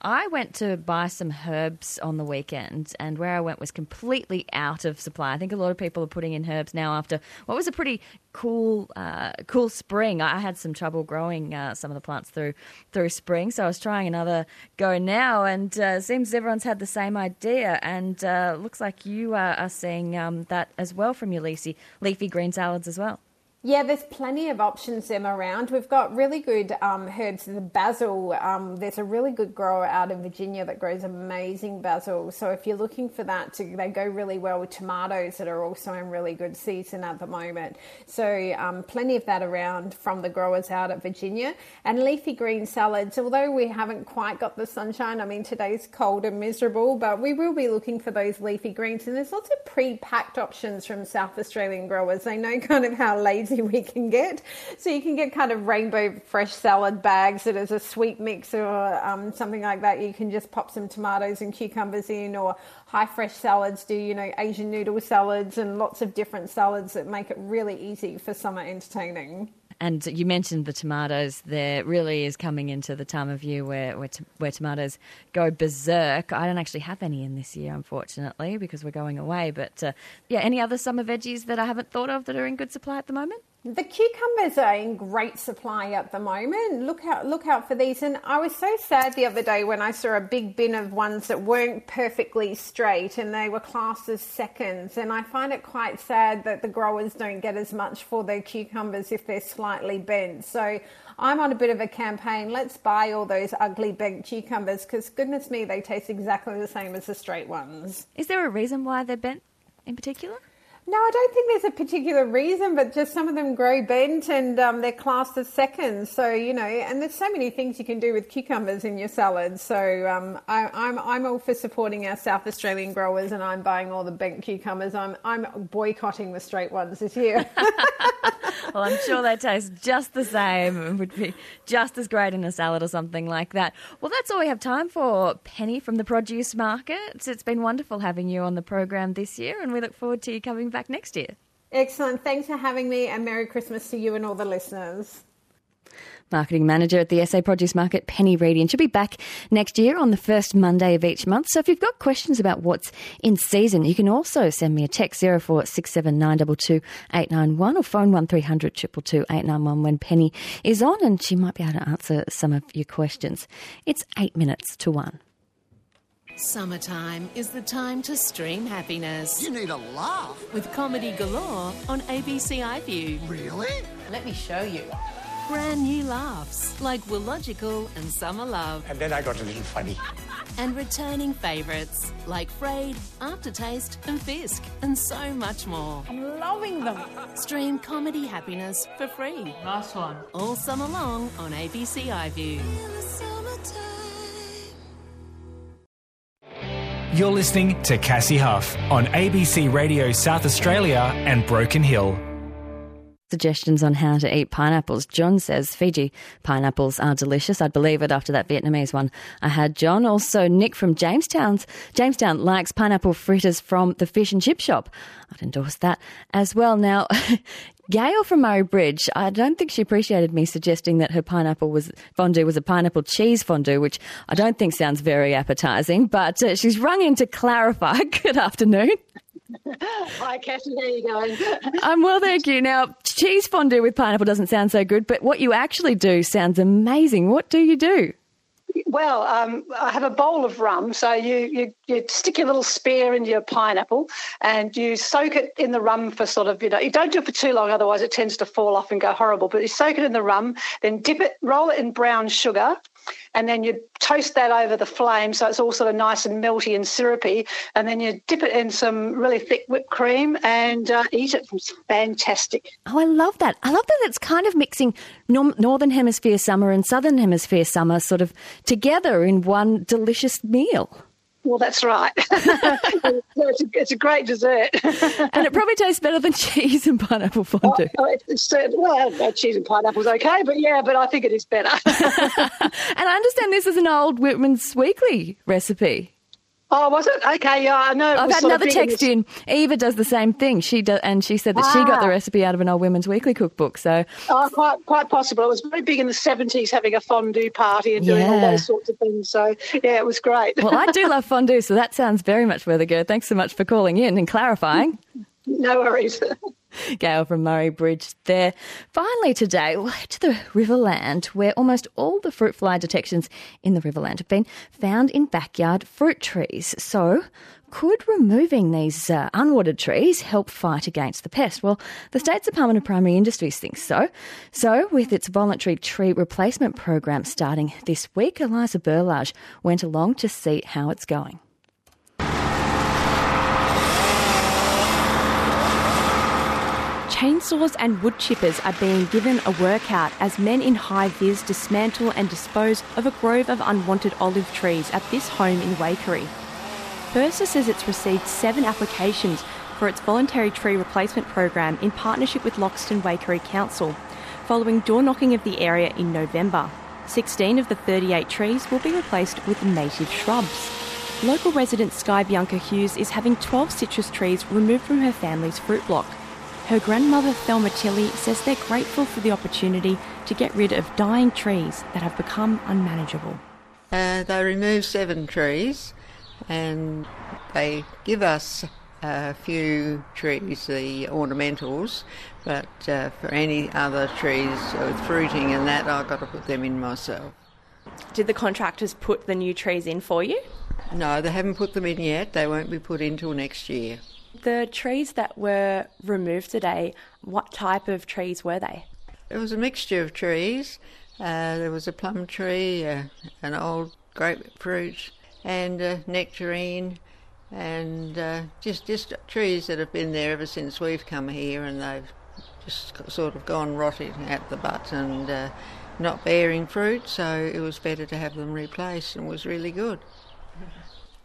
I went to buy some herbs on the weekend, and where I went was completely out of supply. I think a lot of people are putting in herbs now after what was a pretty cool, uh, cool spring. I had some trouble growing uh, some of the plants through through spring, so I was trying another go now, and uh, seems everyone's had the same idea. And uh, looks like you are seeing um, that as well from your leafy leafy green salads as well. Yeah, there's plenty of options them around. We've got really good um, herbs. The basil, um, there's a really good grower out in Virginia that grows amazing basil. So if you're looking for that, to, they go really well with tomatoes that are also in really good season at the moment. So um, plenty of that around from the growers out at Virginia. And leafy green salads, although we haven't quite got the sunshine, I mean, today's cold and miserable, but we will be looking for those leafy greens. And there's lots of pre-packed options from South Australian growers. They know kind of how lazy *laughs* we can get. So you can get kind of rainbow fresh salad bags that is a sweet mix or um, something like that. You can just pop some tomatoes and cucumbers in, or high fresh salads do, you know, Asian noodle salads and lots of different salads that make it really easy for summer entertaining. And you mentioned the tomatoes. There really is coming into the time of year where where, t- where, tomatoes go berserk. I don't actually have any in this year, unfortunately, because we're going away. But uh, yeah, any other summer veggies that I haven't thought of that are in good supply at the moment? The cucumbers are in great supply at the moment. Look out, look out for these. And I was so sad the other day when I saw a big bin of ones that weren't perfectly straight and they were classed as seconds. And I find it quite sad that the growers don't get as much for their cucumbers if they're slightly bent. So I'm on a bit of a campaign. Let's buy all those ugly bent cucumbers because goodness me, they taste exactly the same as the straight ones. Is there a reason why they're bent in particular? No, I don't think there's a particular reason, but just some of them grow bent and um, they're classed as seconds. So you know, and there's so many things you can do with cucumbers in your salad. So um, I, I'm I'm all for supporting our South Australian growers, and I'm buying all the bent cucumbers. I'm I'm boycotting the straight ones this year. *laughs* *laughs* well, I'm sure they taste just the same and would be just as great in a salad or something like that. Well, that's all we have time for, Penny from the produce market. It's been wonderful having you on the program this year, and we look forward to you coming back next year. Excellent. Thanks for having me, and Merry Christmas to you and all the listeners. Marketing Manager at the SA Produce Market, Penny Reedy, and she'll be back next year on the first Monday of each month. So if you've got questions about what's in season, you can also send me a text 0467 891 or phone 1300 222 891 when Penny is on, and she might be able to answer some of your questions. It's eight minutes to one. Summertime is the time to stream happiness. You need a laugh. With comedy galore on ABC iView. Really? Let me show you. Brand new laughs like Will Logical and Summer Love. And then I got a little funny. *laughs* And returning favourites like Frayed, Aftertaste, and Fisk, and so much more. I'm loving them. Stream comedy happiness for free. Nice one. All summer long on ABC iView. You're listening to Cassie Huff on ABC Radio South Australia and Broken Hill. Suggestions on how to eat pineapples. John says Fiji pineapples are delicious. I'd believe it after that Vietnamese one I had, John. Also, Nick from Jamestown's Jamestown likes pineapple fritters from the fish and chip shop. I'd endorse that as well. Now, *laughs* Gail from Murray Bridge, I don't think she appreciated me suggesting that her pineapple was fondue was a pineapple cheese fondue, which I don't think sounds very appetising. But uh, she's rung in to clarify. *laughs* Good afternoon. *laughs* Hi, Cassie. How are you going? *laughs* I'm well, thank you. Now, cheese fondue with pineapple doesn't sound so good, but what you actually do sounds amazing. What do you do? Well, um, I have a bowl of rum. So you, you, you stick your little spear into your pineapple and you soak it in the rum for sort of, you know, you don't do it for too long, otherwise it tends to fall off and go horrible. But you soak it in the rum, then dip it, roll it in brown sugar, and then you toast that over the flame so it's all sort of nice and melty and syrupy. And then you dip it in some really thick whipped cream and uh, eat it. It's fantastic. Oh, I love that. I love that it's kind of mixing Northern Hemisphere summer and Southern Hemisphere summer sort of together in one delicious meal. Well, that's right. *laughs* it's, a, it's, a, great dessert. and it probably tastes better than *laughs* cheese and pineapple fondue. Oh, oh it's, uh, well, uh, cheese and pineapple's okay, but yeah, but I think it is better. *laughs* and I understand this is an old Women's Weekly recipe. Oh, was it? Okay, yeah, I know. I've had another text in. Eva does the same thing. She does, and she said that ah. she got the ah. recipe out of an old Women's Weekly cookbook. So, oh, quite quite possible. It was very big in the seventies, having a fondue party and doing yeah. all those sorts of things. So, yeah, it was great. well, I do *laughs* love fondue, so that sounds very much where they go. Thanks so much for calling in and clarifying. no worries. *laughs* *laughs* Gail from Murray Bridge there. Finally, today, we'll head to the Riverland, where almost all the fruit fly detections in the Riverland have been found in backyard fruit trees. So, could removing these uh, unwatered trees help fight against the pest? Well, the State's Department of Primary Industries thinks so. So, with its voluntary tree replacement program starting this week, Eliza Berlage went along to see how it's going. Chainsaws and wood chippers are being given a workout as men in high vis dismantle and dispose of a grove of unwanted olive trees at this home in Waikerie. PIRSA says it's received seven applications for its voluntary tree replacement program in partnership with Loxton Waikerie Council, following door knocking of the area in November. 16 of the 38 trees will be replaced with native shrubs. Local resident Sky Bianca Hughes is having 12 citrus trees removed from her family's fruit block. Her grandmother Thelma Tilly says they're grateful for the opportunity to get rid of dying trees that have become unmanageable. Uh, they remove seven trees and they give us a few trees, the ornamentals, but uh, for any other trees with fruiting and that, I've got to put them in myself. Did the contractors put the new trees in for you? No, they haven't put them in yet. They won't be put in till next year. The trees that were removed today, what type of trees were they? It was a mixture of trees. Uh, there was a plum tree, uh, an old grapefruit, and a nectarine, and uh, just just trees that have been there ever since we've come here, and they've just sort of gone rotting at the butt and uh, not bearing fruit. So it was better to have them replaced, and was really good.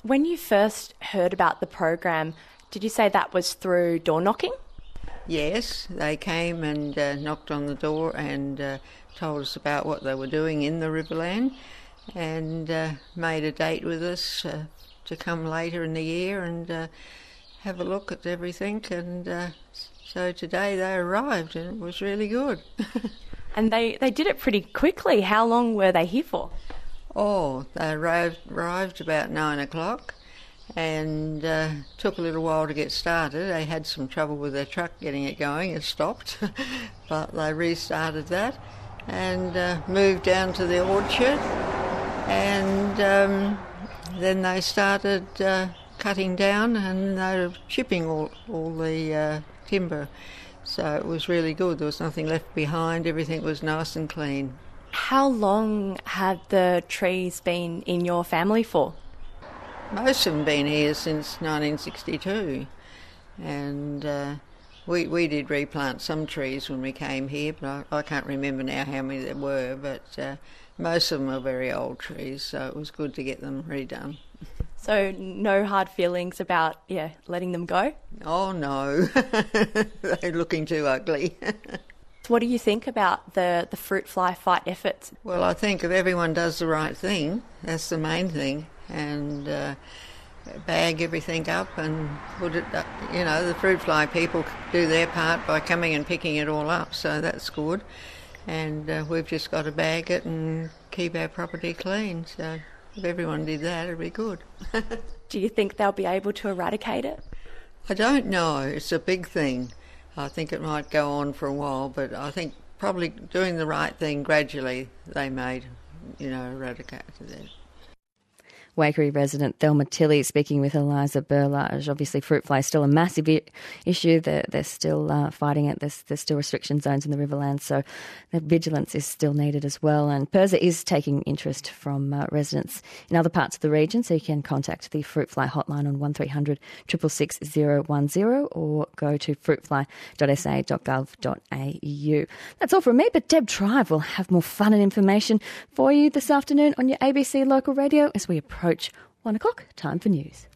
When you first heard about the program, did you say that was through door knocking? Yes, they came and uh, knocked on the door and uh, told us about what they were doing in the Riverland and uh, made a date with us uh, to come later in the year and uh, have a look at everything. And uh, so today they arrived and it was really good. *laughs* and they, they did it pretty quickly. How long were they here for? Oh, they arrived, arrived about nine o'clock and uh, took a little while to get started. They had some trouble with their truck getting it going, it stopped, *laughs* but they restarted that and uh, moved down to the orchard, and um, then they started uh, cutting down and they were chipping all, all the uh, timber. So it was really good. There was nothing left behind. Everything was nice and clean. How long had the trees been in your family for? Most of them been here since 1962, and uh, we we did replant some trees when we came here, but I, I can't remember now how many there were. But uh, most of them are very old trees, so it was good to get them redone. *laughs* So no hard feelings about yeah letting them go. Oh no, *laughs* they're looking too ugly. *laughs* what do you think about the the fruit fly fight efforts? Well, I think if everyone does the right thing, that's the main thing and uh, bag everything up and put it up. You know, the fruit fly people do their part by coming and picking it all up, so that's good. And uh, we've just got to bag it and keep our property clean. So if everyone did that, it'd be good. *laughs* do you think they'll be able to eradicate it? I don't know. It's a big thing. I think it might go on for a while, but I think probably doing the right thing gradually they made, you know, eradicated it. Waikerie resident Thelma Tilley speaking with Eliza Berlage. Obviously, fruit fly is still a massive I- issue. They're, they're still uh, fighting it. There's, there's still restriction zones in the Riverlands, so the vigilance is still needed as well. And PIRSA is taking interest from uh, residents in other parts of the region, so you can contact the fruit fly hotline on 1300 666 010 or go to fruitfly.sa.gov.au. That's all from me, but Deb Tribe will have more fun and information for you this afternoon on your ABC local radio as we approach one o'clock. Time for news.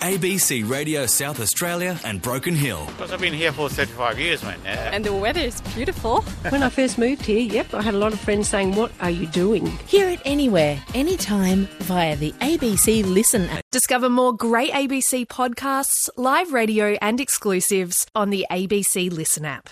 ABC Radio South Australia and Broken Hill. Because I've been here for 35 years, mate. Uh, And the weather is beautiful. *laughs* When I first moved here, yep, I had a lot of friends saying, What are you doing? Hear it anywhere, anytime via the ABC Listen app. Discover more great ABC podcasts, live radio, and exclusives on the ABC Listen app.